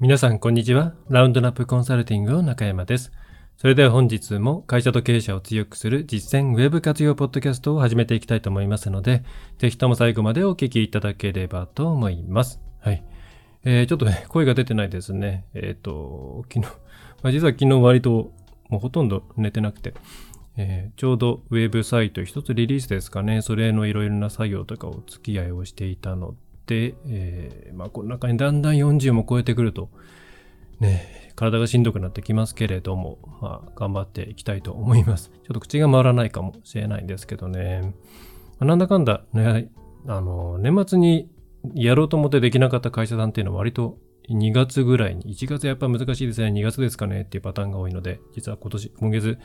皆さん、こんにちは。ラウンドナップコンサルティングの中山です。それでは本日も会社と経営者を強くする実践ウェブ活用ポッドキャストを始めていきたいと思いますので、ぜひとも最後までお聞きいただければと思います。はい。えー、ちょっとね、声が出てないですね。えっ、と、昨日、まあ、実は昨日割ともうほとんど寝てなくて、えーちょうどウェブサイト一つリリースですかね、それのいろいろな作業とかお付き合いをしていたの、えーまあ、この中にだんだん40も超えてくると、ね、体がしんどくなってきますけれども、まあ、頑張っていきたいと思います。ちょっと口が回らないかもしれないんですけどね。まあなんだかんだ、ね、あの、年末にやろうと思ってできなかった会社さんっていうのは割と2月ぐらいに、1月やっぱ難しいですね、2月ですかねっていうパターンが多いので、実は今年、今月、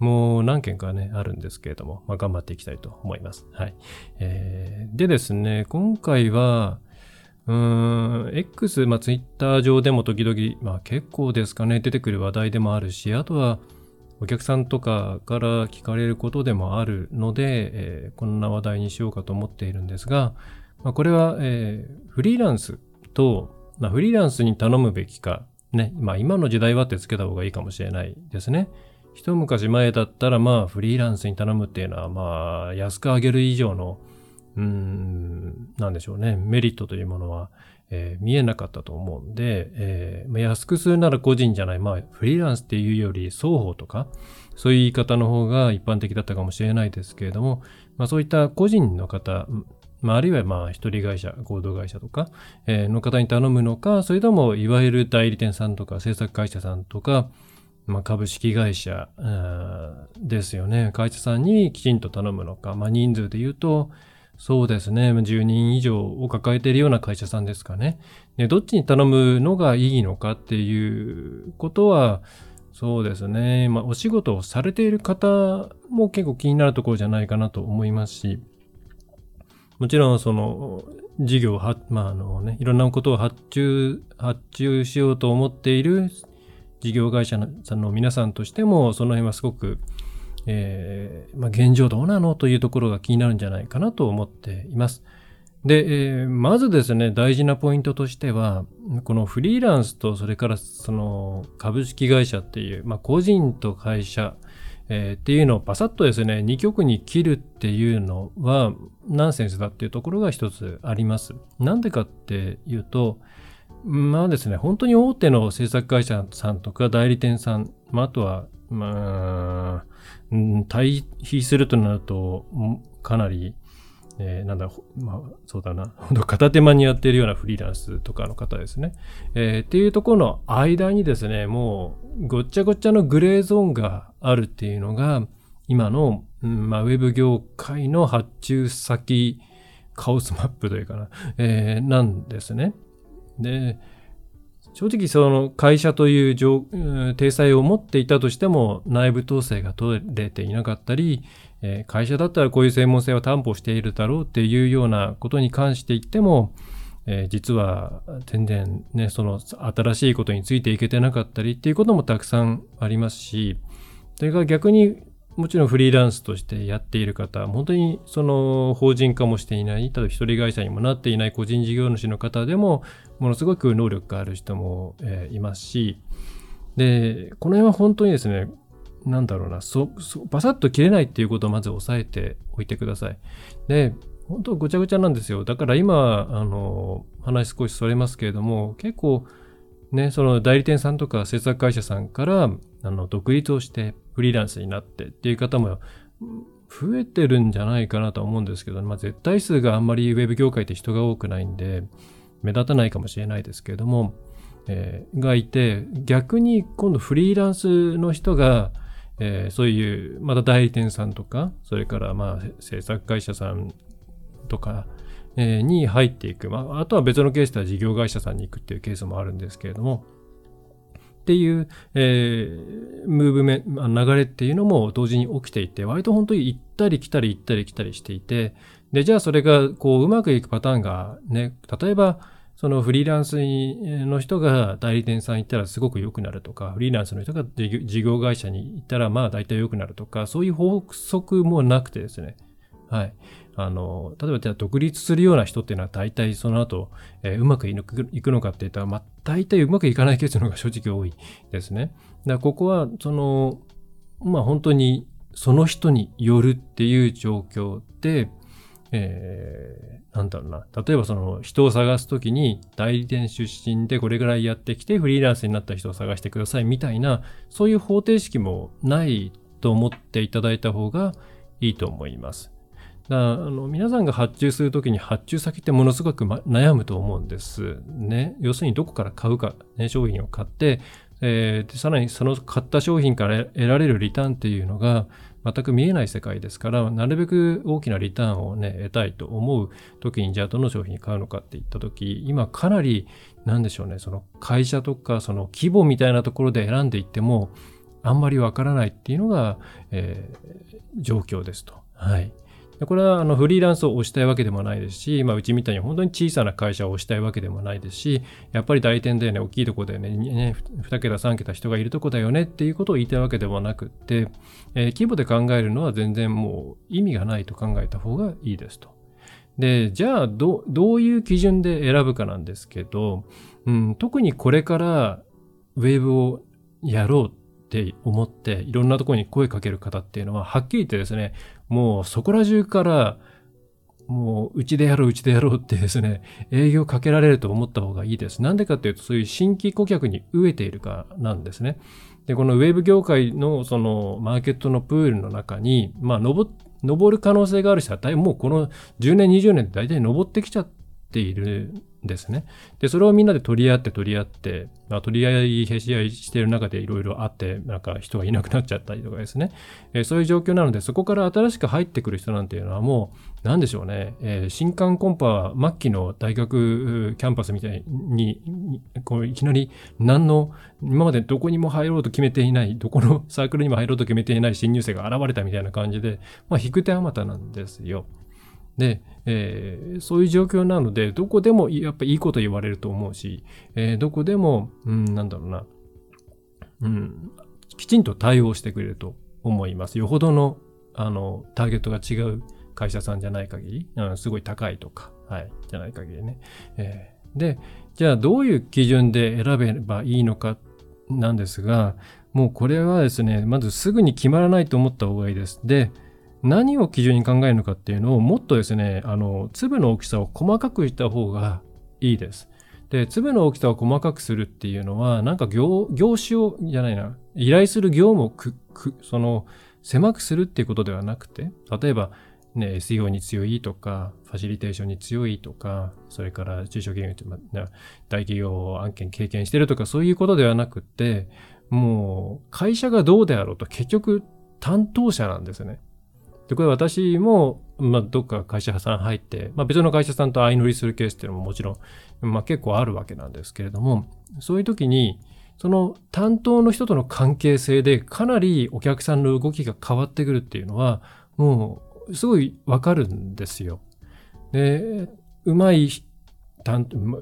もう何件かね、あるんですけれども、まあ、頑張っていきたいと思います。はい。えーでですね、今回は、うーん、X、まあ、Twitter 上でも時々、まあ、結構ですかね、出てくる話題でもあるし、あとは、お客さんとかから聞かれることでもあるので、えーこんな話題にしようかと思っているんですが、まあ、これは、えーフリーランスと、まあ、フリーランスに頼むべきか、ね、まあ今の時代はってつけた方がいいかもしれないですね。一昔前だったらまあフリーランスに頼むっていうのはまあ安く上げる以上の、うん、なんでしょうね、メリットというものは、えー見えなかったと思うんで、えーま安くするなら個人じゃない、まあフリーランスっていうより双方とか、そういう言い方の方が一般的だったかもしれないですけれども、まあそういった個人の方、まあ、あるいはまあ一人会社、合同会社とか、えーの方に頼むのか、それともいわゆる代理店さんとか制作会社さんとか、まあ、株式会社ですよね。会社さんにきちんと頼むのか、まあ、人数で言うと、そうですね。10人以上を抱えているような会社さんですかね。で、どっちに頼むのがいいのかっていうことは、そうですね。まあ、お仕事をされている方も結構気になるところじゃないかなと思いますし、もちろん、その、事業は、まあ、あのね、いろんなことを発注、発注しようと思っている事業会社さんの皆さんとしても、その辺はすごく、えーまあ、現状どうなのというところが気になるんじゃないかなと思っています。で、えーまずですね、大事なポイントとしては、このフリーランスと、それからその株式会社っていう、まあ、個人と会社、えーっていうのをパサッとですね、二極に切るっていうのはナンセンスだっていうところが一つあります。なんでかっていうと、まあですね、本当に大手の制作会社さんとか代理店さん、まあ、あとは、まあ、うん対比するとなると、かなり、えーなんだ、まあ、そうだな、片手間にやっているようなフリーランスとかの方ですね。えーっていうところの間にですね、もう、ごっちゃごっちゃのグレーゾーンがあるっていうのが、今の、まあ、ウェブ業界の発注先カオスマップというかな、えーなんですね。で、正直その会社という体裁を持っていたとしても内部統制が取れていなかったり、え会社だったらこういう専門性を担保しているだろうっていうようなことに関して言っても、え実は全然ね、その新しいことについていけてなかったりっていうこともたくさんありますし、それか逆にもちろんフリーランスとしてやっている方、本当にその法人化もしていない、例えば一人会社にもなっていない個人事業主の方でも、ものすごく能力がある人も、えーいますし、で、この辺は本当にですね、なんだろうな、そ、そ、バサッと切れないっていうことをまず押さえておいてください。で、本当ごちゃごちゃなんですよ。だから今、あの、話少しそれますけれども、結構、ね、その代理店さんとか制作会社さんから、あの、独立をしてフリーランスになってっていう方も増えてるんじゃないかなとは思うんですけど、まあ絶対数があんまりウェブ業界って人が多くないんで、目立たないかもしれないですけれども、えーがいて、逆に今度フリーランスの人が、えーそういう、また代理店さんとか、それからまあ制作会社さんとか、えーに入っていく。まあ、あとは別のケースでは事業会社さんに行くっていうケースもあるんですけれども、っていう、えームーブメント、流れっていうのも同時に起きていて、割と本当に行ったり来たり行ったり来たりしていて、で、じゃあそれがこううまくいくパターンがね、例えば、そのフリーランスの人が代理店さん行ったらすごく良くなるとか、フリーランスの人が事業会社に行ったらまあ大体良くなるとか、そういう法則もなくてですね。はい。あの、例えばじゃあ独立するような人っていうのは大体その後、えーうまくいくのかって言ったらまあ大体うまくいかないケースの方が正直多いですね。だからここは、その、まあ本当にその人によるっていう状況で、えー、なんだろうな。例えばその人を探すときに代理店出身でこれぐらいやってきてフリーランスになった人を探してくださいみたいな、そういう方程式もないと思っていただいた方がいいと思います。だあの皆さんが発注するときに発注先ってものすごく、ま、悩むと思うんですね。要するにどこから買うか、ね、商品を買って、えー、でさらにその買った商品から得られるリターンっていうのが全く見えない世界ですから、なるべく大きなリターンをね、得たいと思う時に、じゃあどの商品買うのかって言った時、今かなり、なんでしょうね、その会社とかその規模みたいなところで選んでいっても、あんまりわからないっていうのが、えー、状況ですと。はい。これはあのフリーランスを推したいわけでもないですし、まあ、うちみたいに本当に小さな会社を推したいわけでもないですし、やっぱり代理店だよね、大きいとこだよね、ね2桁、3桁人がいるとこだよねっていうことを言いたいわけでもなくて、えー、規模で考えるのは全然もう意味がないと考えた方がいいですと。で、じゃあど、どういう基準で選ぶかなんですけど、うん、特にこれからウェーブをやろうって思っていろんなところに声かける方っていうのははっきり言ってですねもうそこら中からもううちでやろううちでやろうってですね営業かけられると思った方がいいです。なんでかっていうとそういう新規顧客に飢えているかなんですね。でこのウェブ業界のそのマーケットのプールの中にまあ登登る可能性がある人はもうこの10年20年で大体登ってきちゃっているですね。で、それをみんなで取り合って取り合って、まあ、取り合い、へし合いしている中でいろいろあって、なんか人がいなくなっちゃったりとかですね。えー、そういう状況なので、そこから新しく入ってくる人なんていうのはもう、なんでしょうね。えー、新刊コンパ末期の大学キャンパスみたいに、こういきなり何の、今までどこにも入ろうと決めていない、どこのサークルにも入ろうと決めていない新入生が現れたみたいな感じで、まあ、引く手あまたなんですよ。で、えー、そういう状況なので、どこでもやっぱいいこと言われると思うし、えー、どこでも、うん、なんだろうな、うん、きちんと対応してくれると思います。よほどの、あの、ターゲットが違う会社さんじゃない限り、うん、すごい高いとか、はい、じゃない限りね。えー、で、じゃあどういう基準で選べばいいのかなんですが、もうこれはですね、まずすぐに決まらないと思った方がいいです。で、何を基準に考えるのかっていうのをもっとですね、あの、粒の大きさを細かくした方がいいです。で、粒の大きさを細かくするっていうのは、なんか業、業種を、じゃないな、依頼する業務をく、く、その、狭くするっていうことではなくて、例えば、ね、SEO に強いとか、ファシリテーションに強いとか、それから中小企業って、大企業案件経験してるとか、そういうことではなくて、もう、会社がどうであろうと結局担当者なんですね。で、これ私も、まあ、どっか会社さん入って、まあ、別の会社さんと相乗りするケースっていうのももちろん、まあ、結構あるわけなんですけれども、そういう時に、その担当の人との関係性でかなりお客さんの動きが変わってくるっていうのは、もう、すごいわかるんですよ。で、うまい、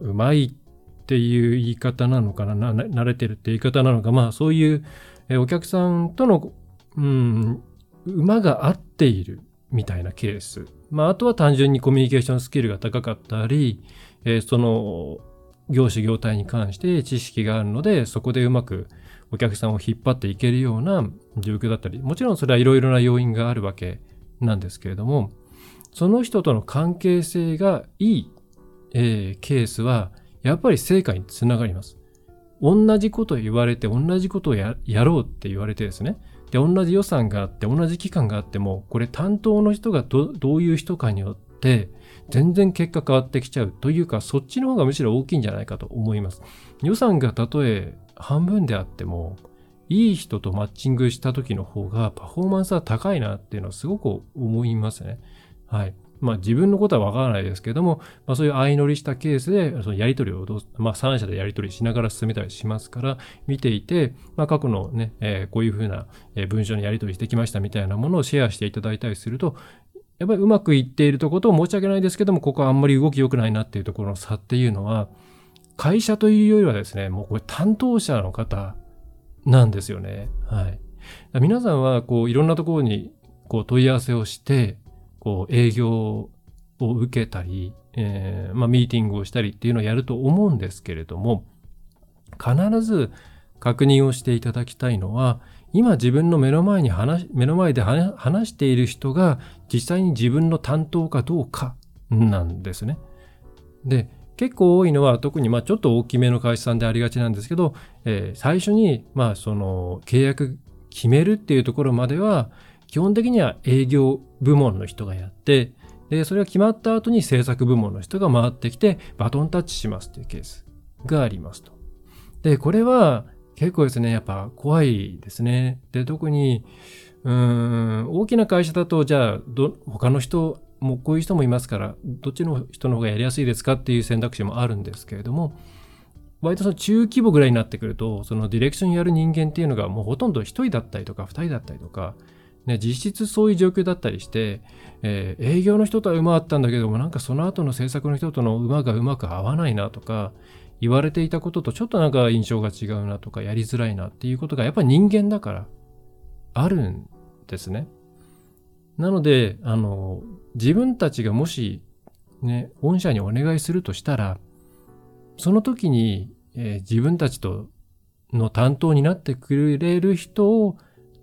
うまいっていう言い方なのかな、慣れてるって言い方なのか、まあそういうお客さんとの、うん、馬が合っているみたいなケース。まあ、あとは単純にコミュニケーションスキルが高かったり、えー、その業種業態に関して知識があるので、そこでうまくお客さんを引っ張っていけるような状況だったり、もちろんそれはいろいろな要因があるわけなんですけれども、その人との関係性がいい、えー、ケースは、やっぱり成果につながります。同じこと言われて、同じことをやろうって言われてですね、で、同じ予算があって、同じ期間があっても、これ担当の人がどどういう人かによって、全然結果変わってきちゃうというか、そっちの方がむしろ大きいんじゃないかと思います。予算がたとえ半分であっても、いい人とマッチングした時の方がパフォーマンスは高いなっていうのはすごく思いますね。はい。まあ自分のことはわからないですけども、まあそういう相乗りしたケースで、そのやり取りをどう、まあ3社でやり取りしながら進めたりしますから、見ていて、まあ過去のね、えー、こういうふうな文章のやり取りしてきましたみたいなものをシェアしていただいたりすると、やっぱりうまくいっているところと申し訳ないですけども、ここはあんまり動き良くないなっていうところの差っていうのは、会社というよりはですね、もうこれ担当者の方なんですよね。はい。皆さんはこういろんなところにこう問い合わせをして、こう営業を受けたり、えー、まあ、ミーティングをしたりっていうのをやると思うんですけれども、必ず確認をしていただきたいのは、今自分の目の前に話、目の前で話している人が実際に自分の担当かどうかなんですね。で、結構多いのは特にまあちょっと大きめの会社さんでありがちなんですけど、えー、最初にまあその契約決めるっていうところまでは基本的には営業部門の人がやって、で、それが決まった後に制作部門の人が回ってきてバトンタッチしますっていうケースがありますと。で、これは結構ですね、やっぱ怖いですね。で、特に、うん、大きな会社だと、じゃあ、ど、他の人、もこういう人もいますから、どっちの人の方がやりやすいですかっていう選択肢もあるんですけれども、割とその中規模ぐらいになってくると、そのディレクションやる人間っていうのがもうほとんど1人だったりとか2人だったりとか、ね、実質そういう状況だったりして、えー、営業の人とは馬あったんだけども、なんかその後の制作の人との馬がうまく合わないなとか、言われていたこととちょっとなんか印象が違うなとか、やりづらいなっていうことがやっぱ人間だから、あるんですね。なので、あの、自分たちがもし、ね、御社にお願いするとしたら、その時に、えー、自分たちとの担当になってくれる人を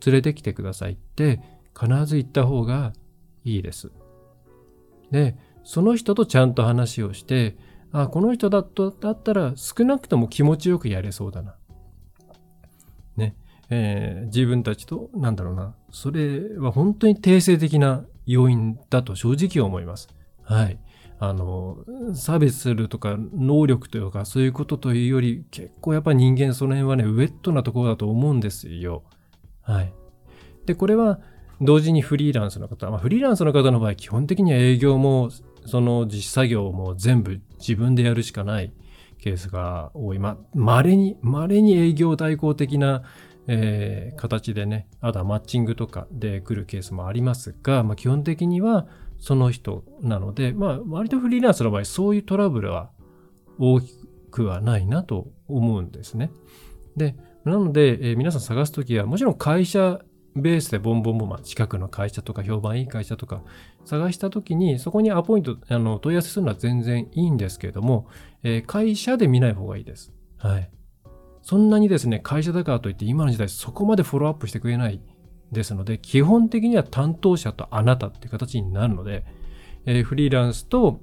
連れてきてくださいって必ず言った方がいいです。で、その人とちゃんと話をして、あ、この人だとだったら少なくとも気持ちよくやれそうだな。ね。えー、自分たちと、なんだろうな。それは本当に定性的な要因だと正直思います。はい。あの、差別するとか能力というかそういうことというより結構やっぱ人間その辺はね、ウェットなところだと思うんですよ。はい。で、これは同時にフリーランスの方、まあ、フリーランスの方の場合、基本的には営業も、その実作業も全部自分でやるしかないケースが多い。ま、稀に、稀に営業代行的な、えー、形でね、あとはマッチングとかで来るケースもありますが、まあ、基本的にはその人なので、まあ、割とフリーランスの場合、そういうトラブルは大きくはないなと思うんですね。で、なので、えー、皆さん探すときは、もちろん会社ベースでボンボンボン、まあ、近くの会社とか評判いい会社とか探したときに、そこにアポイント、あの、問い合わせするのは全然いいんですけれども、えー、会社で見ない方がいいです。はい。そんなにですね、会社だからといって今の時代そこまでフォローアップしてくれないですので、基本的には担当者とあなたっていう形になるので、えー、フリーランスと、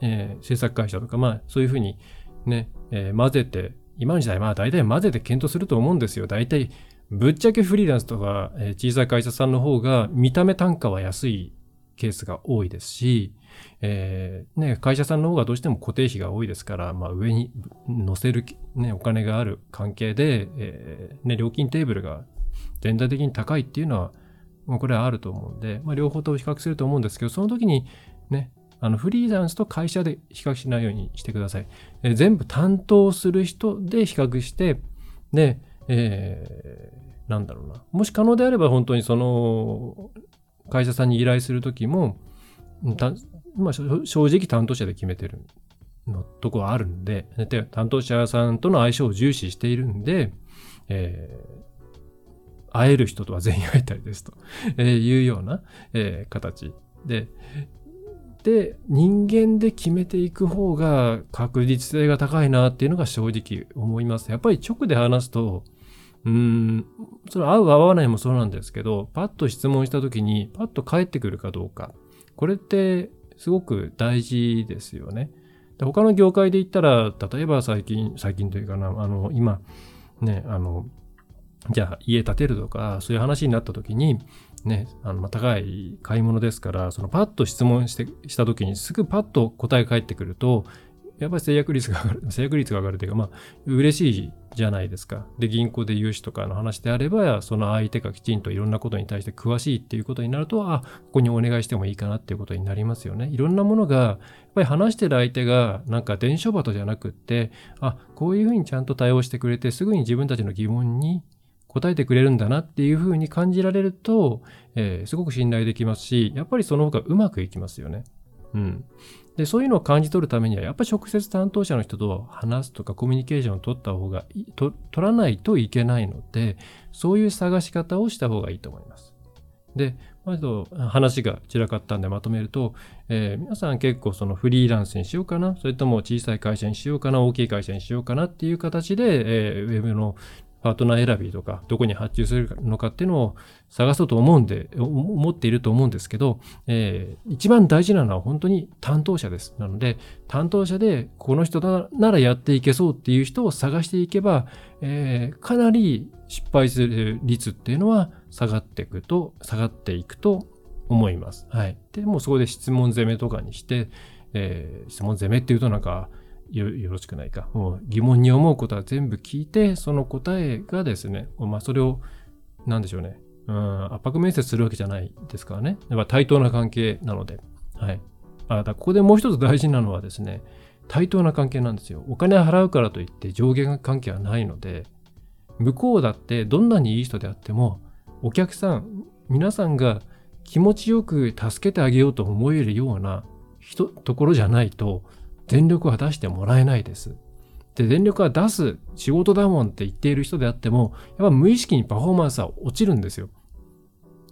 えー、制作会社とか、まあ、そういうふうにね、えー、混ぜて今の時代、まあ大体混ぜて検討すると思うんですよ。大体、ぶっちゃけフリーランスとか、え小さい会社さんの方が見た目単価は安いケースが多いですし、えー、ね、会社さんの方がどうしても固定費が多いですから、まあ、上に乗せる、ね、お金がある関係で、えー、ね、料金テーブルが全体的に高いっていうのは、もうこれはあると思うんで、まあ、両方と比較すると思うんですけど、その時にね、あのフリーランスと会社で比較しないようにしてください。え、全部担当する人で比較して、で、えー、なんだろうな。もし可能であれば本当にその会社さんに依頼するときも、まあ、正直担当者で決めてるのとこはあるんで、で担当者さんとの相性を重視しているんで、えー、会える人とは全員会えたりですと、えー、いうような、えー、形で、で人間で決めていく方が確実性が高いなっていうのが正直思います。やっぱり直で話すと、うん、それ合う合わないもそうなんですけど、パッと質問した時にパッと返ってくるかどうか。これってすごく大事ですよね。で他の業界で言ったら、例えば最近、最近というかな、あの、今、ね、あの、じゃあ家建てるとか、そういう話になった時に、ね、あの、ま高い買い物ですから、そのパッと質問して、した時にすぐパッと答え返ってくると、やっぱり制約率が上がる、制約率が上がるというか、まあ、嬉しいじゃないですか。で、銀行で融資とかの話であれば、その相手がきちんといろんなことに対して詳しいっていうことになると、あ、ここにお願いしてもいいかなっていうことになりますよね。いろんなものが、やっぱり話してる相手が、なんか伝書鳩じゃなくって、あ、こういうふうにちゃんと対応してくれて、すぐに自分たちの疑問に答えてくれるんだなっていうふうに感じられると、えー、すごく信頼できますし、やっぱりその方がうまくいきますよね。うん。で、そういうのを感じ取るためには、やっぱり直接担当者の人と話すとかコミュニケーションを取った方がいい、と取らないといけないので、そういう探し方をした方がいいと思います。で、割と話が散らかったんでまとめると、えー、皆さん結構そのフリーランスにしようかな、それとも小さい会社にしようかな、大きい会社にしようかなっていう形で、えー、ウェブのパートナー選びとか、どこに発注するのかっていうのを探そうと思うんで、思っていると思うんですけど、えー、一番大事なのは本当に担当者です。なので、担当者でこの人ならやっていけそうっていう人を探していけば、えー、かなり失敗する率っていうのは下がっていくと、下がっていくと思います。はい。で、もうそこで質問攻めとかにして、えー、質問攻めっていうとなんか、よろしくないか。もう疑問に思うことは全部聞いて、その答えがですね、まあそれを、なんでしょうね。うん、圧迫面接するわけじゃないですからね。やっぱ対等な関係なので。はい。あだここでもう一つ大事なのはですね、対等な関係なんですよ。お金払うからといって上限関係はないので、向こうだってどんなにいい人であっても、お客さん、皆さんが気持ちよく助けてあげようと思えるような人ところじゃないと、全力は出してもらえないです。で、全力は出す仕事だもんって言っている人であっても、やっぱ無意識にパフォーマンスは落ちるんですよ。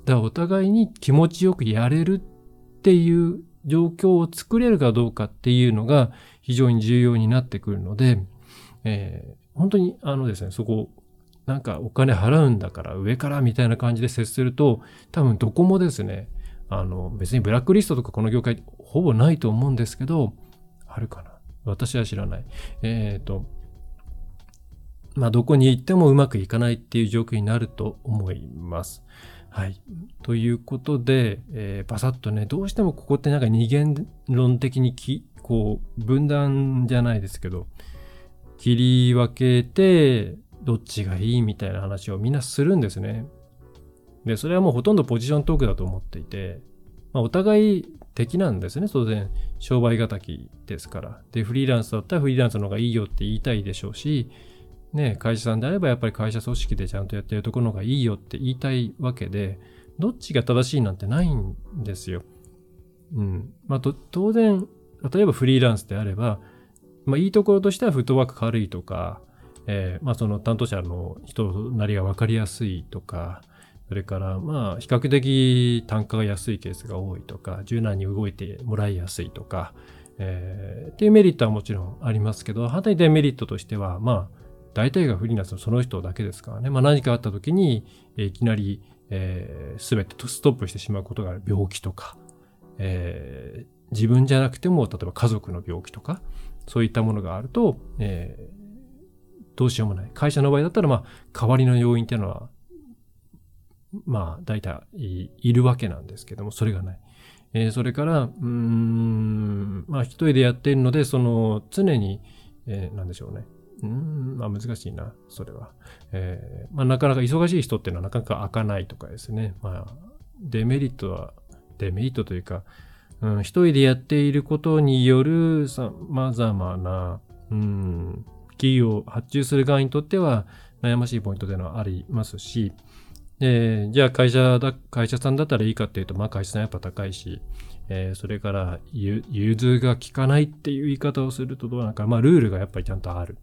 だからお互いに気持ちよくやれるっていう状況を作れるかどうかっていうのが非常に重要になってくるので、えー、本当にあのですね、そこ、なんかお金払うんだから上からみたいな感じで接すると、多分どこもですね、あの別にブラックリストとかこの業界ほぼないと思うんですけど、あるかな私は知らない。えっ、ー、と、まあ、どこに行ってもうまくいかないっていう状況になると思います。はい。ということで、えー、パサッとね、どうしてもここってなんか二元論的にき、こう、分断じゃないですけど、切り分けて、どっちがいいみたいな話をみんなするんですね。で、それはもうほとんどポジショントークだと思っていて、まあ、お互い敵なんですね、当然。商売敵ですから。で、フリーランスだったらフリーランスの方がいいよって言いたいでしょうし、ね、会社さんであればやっぱり会社組織でちゃんとやってるところの方がいいよって言いたいわけで、どっちが正しいなんてないんですよ。うん。まあ、当然、例えばフリーランスであれば、まあ、いいところとしてはフットワーク軽いとか、えー、まあ、その担当者の人なりが分かりやすいとか、それからまあ比較的単価が安いケースが多いとか柔軟に動いてもらいやすいとか、えー、っていうメリットはもちろんありますけど反対デメリットとしてはまあ大体がフリーランスのその人だけですからね、まあ、何かあった時に、いきなり、えー、全てストップしてしまうことがある病気とか、えー、自分じゃなくても例えば家族の病気とかそういったものがあると、えー、どうしようもない。会社の場合だったらまあ代わりの要因っていうのはまあ、大体いるわけなんですけども、それがない。えー、それから、うん、まあ、一人でやっているので、その、常に、えー、なんでしょうね。うん、まあ、難しいな、それは。えー、まあ、なかなか忙しい人っていうのはなかなか開かないとかですね。まあ、デメリットは、デメリットというか、うん、一人でやっていることによる様々な、うん、企業発注する側にとっては悩ましいポイントというのはありますし、えー、じゃあ会社だ、会社さんだったらいいかっていうと、まあ会社さんやっぱ高いし、えー、それから融通が効かないっていう言い方をするとどうなんか、まあルールがやっぱりちゃんとある。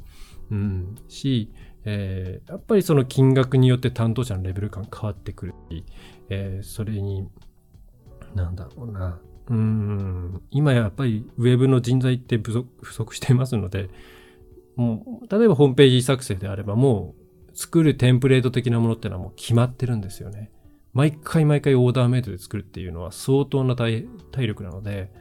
うん。し、えー、やっぱりその金額によって担当者のレベル感変わってくるし、えー、それに、なんだろうな。うん、今やっぱりウェブの人材って不足不足していますので、もう、例えばホームページ作成であればもう作るテンプレート的なものってのはもう決まってるんですよね。毎回毎回オーダーメイドで作るっていうのは相当な体力なので、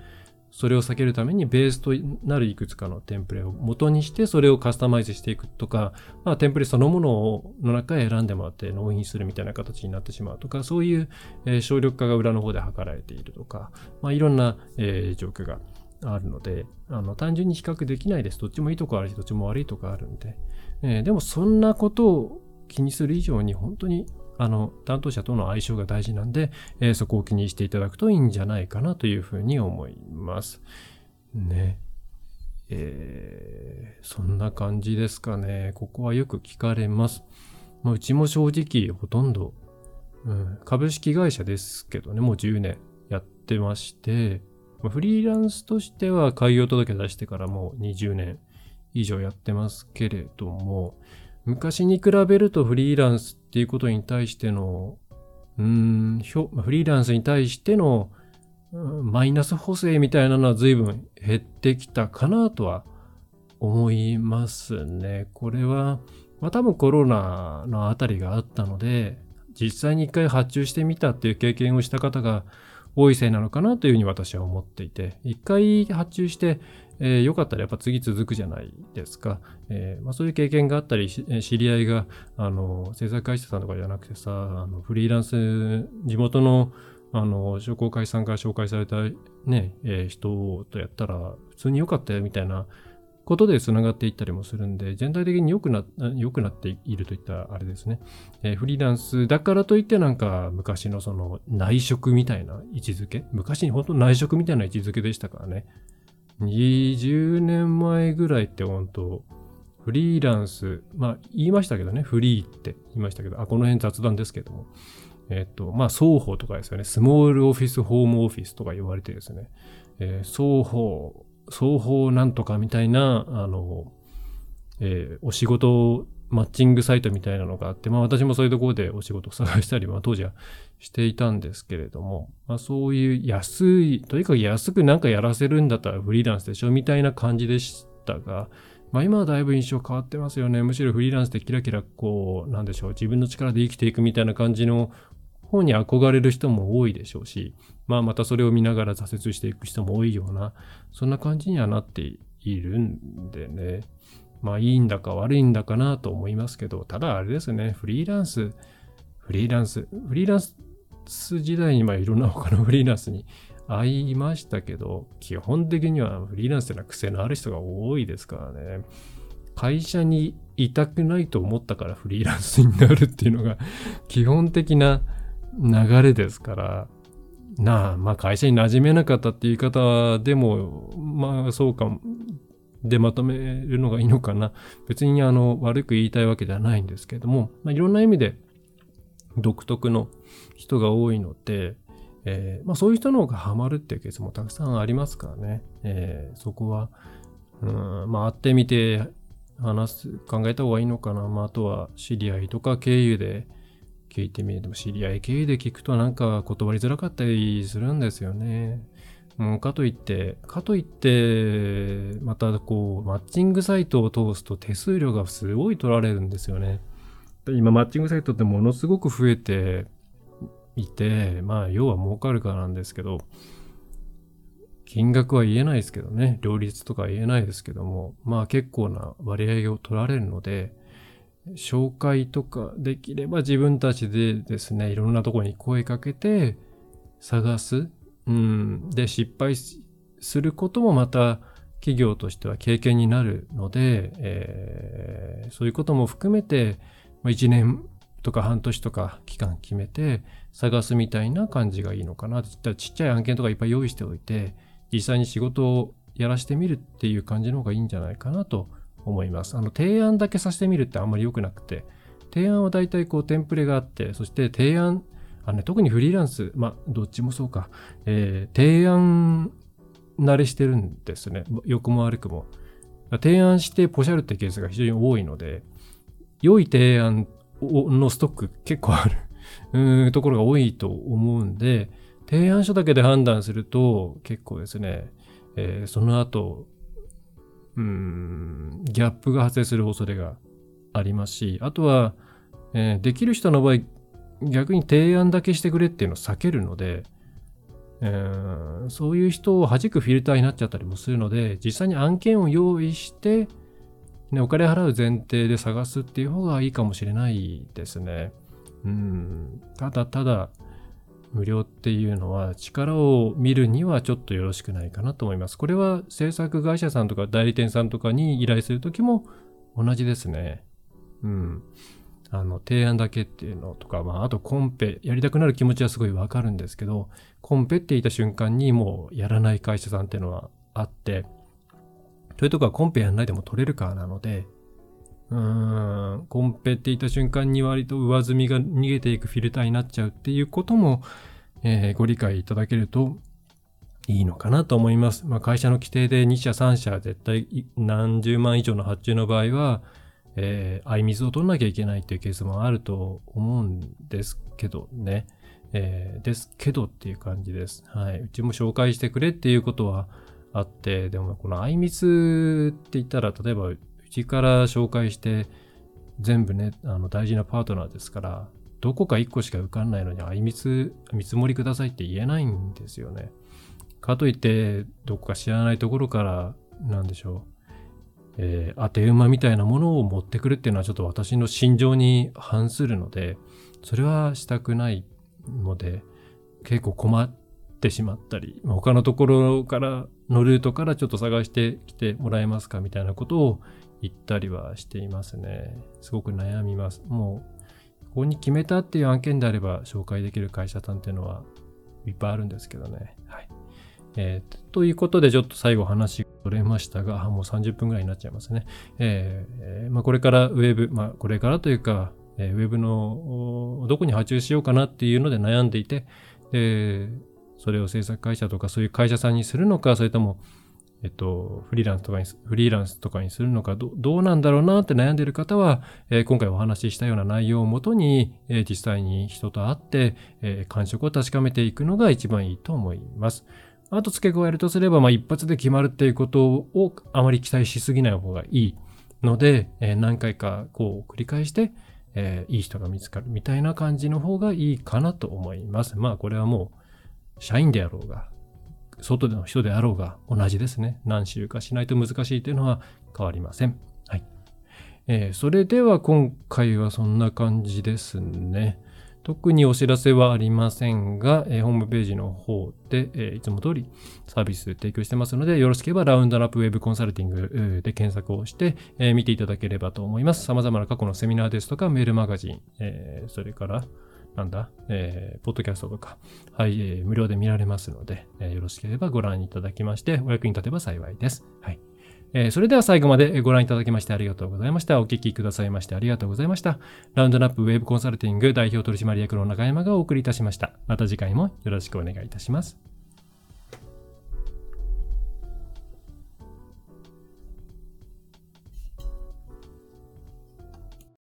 それを避けるためにベースとなるいくつかのテンプレを元にしてそれをカスタマイズしていくとか、まあ、テンプレそのものをの中へ選んでもらって納品するみたいな形になってしまうとか、そういう、え、省力化が裏の方で図られているとか、まあ、いろんな、え、状況があるので、あの単純に比較できないです。どっちもいいとこあるし、どっちも悪いとこあるんで、えー、でもそんなことを気にする以上に本当にあの担当者との相性が大事なんで、えー、そこを気にしていただくといいんじゃないかなというふうに思います。ね。えー、そんな感じですかね。ここはよく聞かれます。まあ、うちも正直ほとんど、うん、株式会社ですけどね、もう10年やってまして、フリーランスとしては開業届出してからもう20年以上やってますけれども、昔に比べるとフリーランスっていうことに対しての、うん、フリーランスに対してのマイナス補正みたいなのは随分減ってきたかなとは思いますね。これは、まあ多分コロナのあたりがあったので、実際に一回発注してみたっていう経験をした方が多いせいなのかなというふうに私は思っていて、一回発注して、えー、よかったらやっぱ次続くじゃないですか。えーまあ、そういう経験があったり、知り合いが、あの、制作会社さんとかじゃなくてさ、あのフリーランス、地元のあの、商工会さんから紹介されたね、えー、人とやったら、普通に良かったよみたいなことで繋がっていったりもするんで、全体的に良くな、良くなっているといったあれですね。えー、フリーランスだからといってなんか昔のその内職みたいな位置づけ？昔に本当内職みたいな位置づけでしたからね。20年前ぐらいって本当フリーランス、まあ言いましたけどね、フリーって言いましたけど、あ、この辺雑談ですけども、えっ、と、まあ、双方とかですよね。スモールオフィス、ホームオフィスとか言われてですね。えー、双方、双方なんとかみたいな、あの、えー、お仕事マッチングサイトみたいなのがあって、まあ私もそういうところでお仕事を探したり、まあ当時はしていたんですけれども、まあそういう安い、とにかく安くなんかやらせるんだったらフリーランスでしょみたいな感じでしたが、まあ今はだいぶ印象変わってますよね。むしろフリーランスでキラキラこう、なんでしょう、自分の力で生きていくみたいな感じの方に憧れる人も多いでしょうし、まあまたそれを見ながら挫折していく人も多いような、そんな感じにはなっているんでね。まあいいんだか悪いんだかなと思いますけど、ただあれですね、フリーランス、フリーランス、フリーランス時代にまあいろんな他の フリーランスに会いましたけど、基本的にはフリーランスというのは癖のある人が多いですからね。会社にいたくないと思ったからフリーランスになるっていうのが基本的な流れですから、なあ、まあ会社に馴染めなかったっていう言い方でも、まあそうか、でまとめるのがいいのかな。別にあの悪く言いたいわけではないんですけれども、まあ、いろんな意味で独特の人が多いので、えー、まあそういう人の方がハマるっていうケースもたくさんありますからね。えー、そこは、うん、まあ会ってみて話す、考えた方がいいのかな。まああとは知り合いとか経由で、聞いてみる。でも知り合い経由で聞くとなんか断りづらかったりするんですよね。うん、かといって、かといって、またこう、マッチングサイトを通すと手数料がすごい取られるんですよね。今、マッチングサイトってものすごく増えていて、まあ、要は儲かるからなんですけど、金額は言えないですけどね、両立とか言えないですけども、まあ結構な割合を取られるので、紹介とかできれば自分たちでですね、いろんなところに声かけて探す。うん。で、失敗することもまた企業としては経験になるので、えー、そういうことも含めて、1年とか半年とか期間決めて探すみたいな感じがいいのかな。ちっちゃい案件とかいっぱい用意しておいて、実際に仕事をやらしてみるっていう感じの方がいいんじゃないかなと思います。あの、提案だけさせてみるってあんまり良くなくて、提案は大体こうテンプレがあって、そして提案、あのね、特にフリーランス、まあ、どっちもそうか、えー、提案慣れしてるんですね。良くも悪くも。提案してポシャるってケースが非常に多いので、良い提案のストック結構ある うんところが多いと思うんで、提案書だけで判断すると結構ですね、えー、その後うん、ギャップが発生する恐れがありますし、あとは、えー、できる人の場合、逆に提案だけしてくれっていうのを避けるので、えー、そういう人を弾くフィルターになっちゃったりもするので、実際に案件を用意して、ね、お金払う前提で探すっていう方がいいかもしれないですね。うん、ただただ、無料っていうのは力を見るにはちょっとよろしくないかなと思います。これは制作会社さんとか代理店さんとかに依頼するときも同じですね。うん。あの、提案だけっていうのとか、まあ、あとコンペ、やりたくなる気持ちはすごいわかるんですけど、コンペって言った瞬間にもうやらない会社さんっていうのはあって、というとこはコンペやんないでも取れるかなので、うん、コンペって言った瞬間に割と上積みが逃げていくフィルターになっちゃうっていうことも、えー、ご理解いただけるといいのかなと思います。まあ、会社の規定で2社3社絶対何十万以上の発注の場合は、えー、相水を取んなきゃいけないっていうケースもあると思うんですけどね。えー、ですけどっていう感じです。はい。うちも紹介してくれっていうことはあって、でもこのあいみつって言ったら、例えばうちから紹介して、全部ね、あの大事なパートナーですから、どこか1個しか受かんないのに、あいみつ、見積もりくださいって言えないんですよね。かといって、どこか知らないところから、なんでしょう。えー、当て馬みたいなものを持ってくるっていうのはちょっと私の心情に反するので、それはしたくないので、結構困ってしまったり、他のところからのルートからちょっと探してきてもらえますかみたいなことを言ったりはしていますね。すごく悩みます。もう、ここに決めたっていう案件であれば紹介できる会社さんっていうのはいっぱいあるんですけどね。はい。えー、ということで、ちょっと最後話取れましたが、もう30分ぐらいになっちゃいますね。えー、まあ、これからウェブ、まあ、これからというか、えー、ウェブのどこに発注しようかなっていうので悩んでいて、で、それを制作会社とかそういう会社さんにするのか、それとも、えっと、フリーランスとかに、フリーランスとかにするのか、どどうなんだろうなって悩んでいる方は、えー、今回お話ししたような内容をもとに、えー、実際に人と会って、えー、感触を確かめていくのが一番いいと思います。あと付け加えるとすれば、まあ、一発で決まるっていうことをあまり期待しすぎない方がいいので、え、何回かこう繰り返して、え、いい人が見つかるみたいな感じの方がいいかなと思います。まあこれはもう社員であろうが、外での人であろうが同じですね。何週かしないと難しいというのは変わりません。はい。えー、それでは今回はそんな感じですね。特にお知らせはありませんが、えー、ホームページの方で、えー、いつも通りサービス提供してますので、よろしければラウンドラップウェブコンサルティングで検索をして、えー、見ていただければと思います。様々な過去のセミナーですとか、メールマガジン、えー、それから、なんだ、えー、ポッドキャストとか、はい、えー、無料で見られますので、えー、よろしければご覧いただきまして、お役に立てば幸いです。はい。えー、それでは最後までご覧いただきましてありがとうございました。お聞きくださいましてありがとうございました。ラウンドナップウェブコンサルティング代表取締役の中山がお送りいたしました。また次回もよろしくお願いいたします。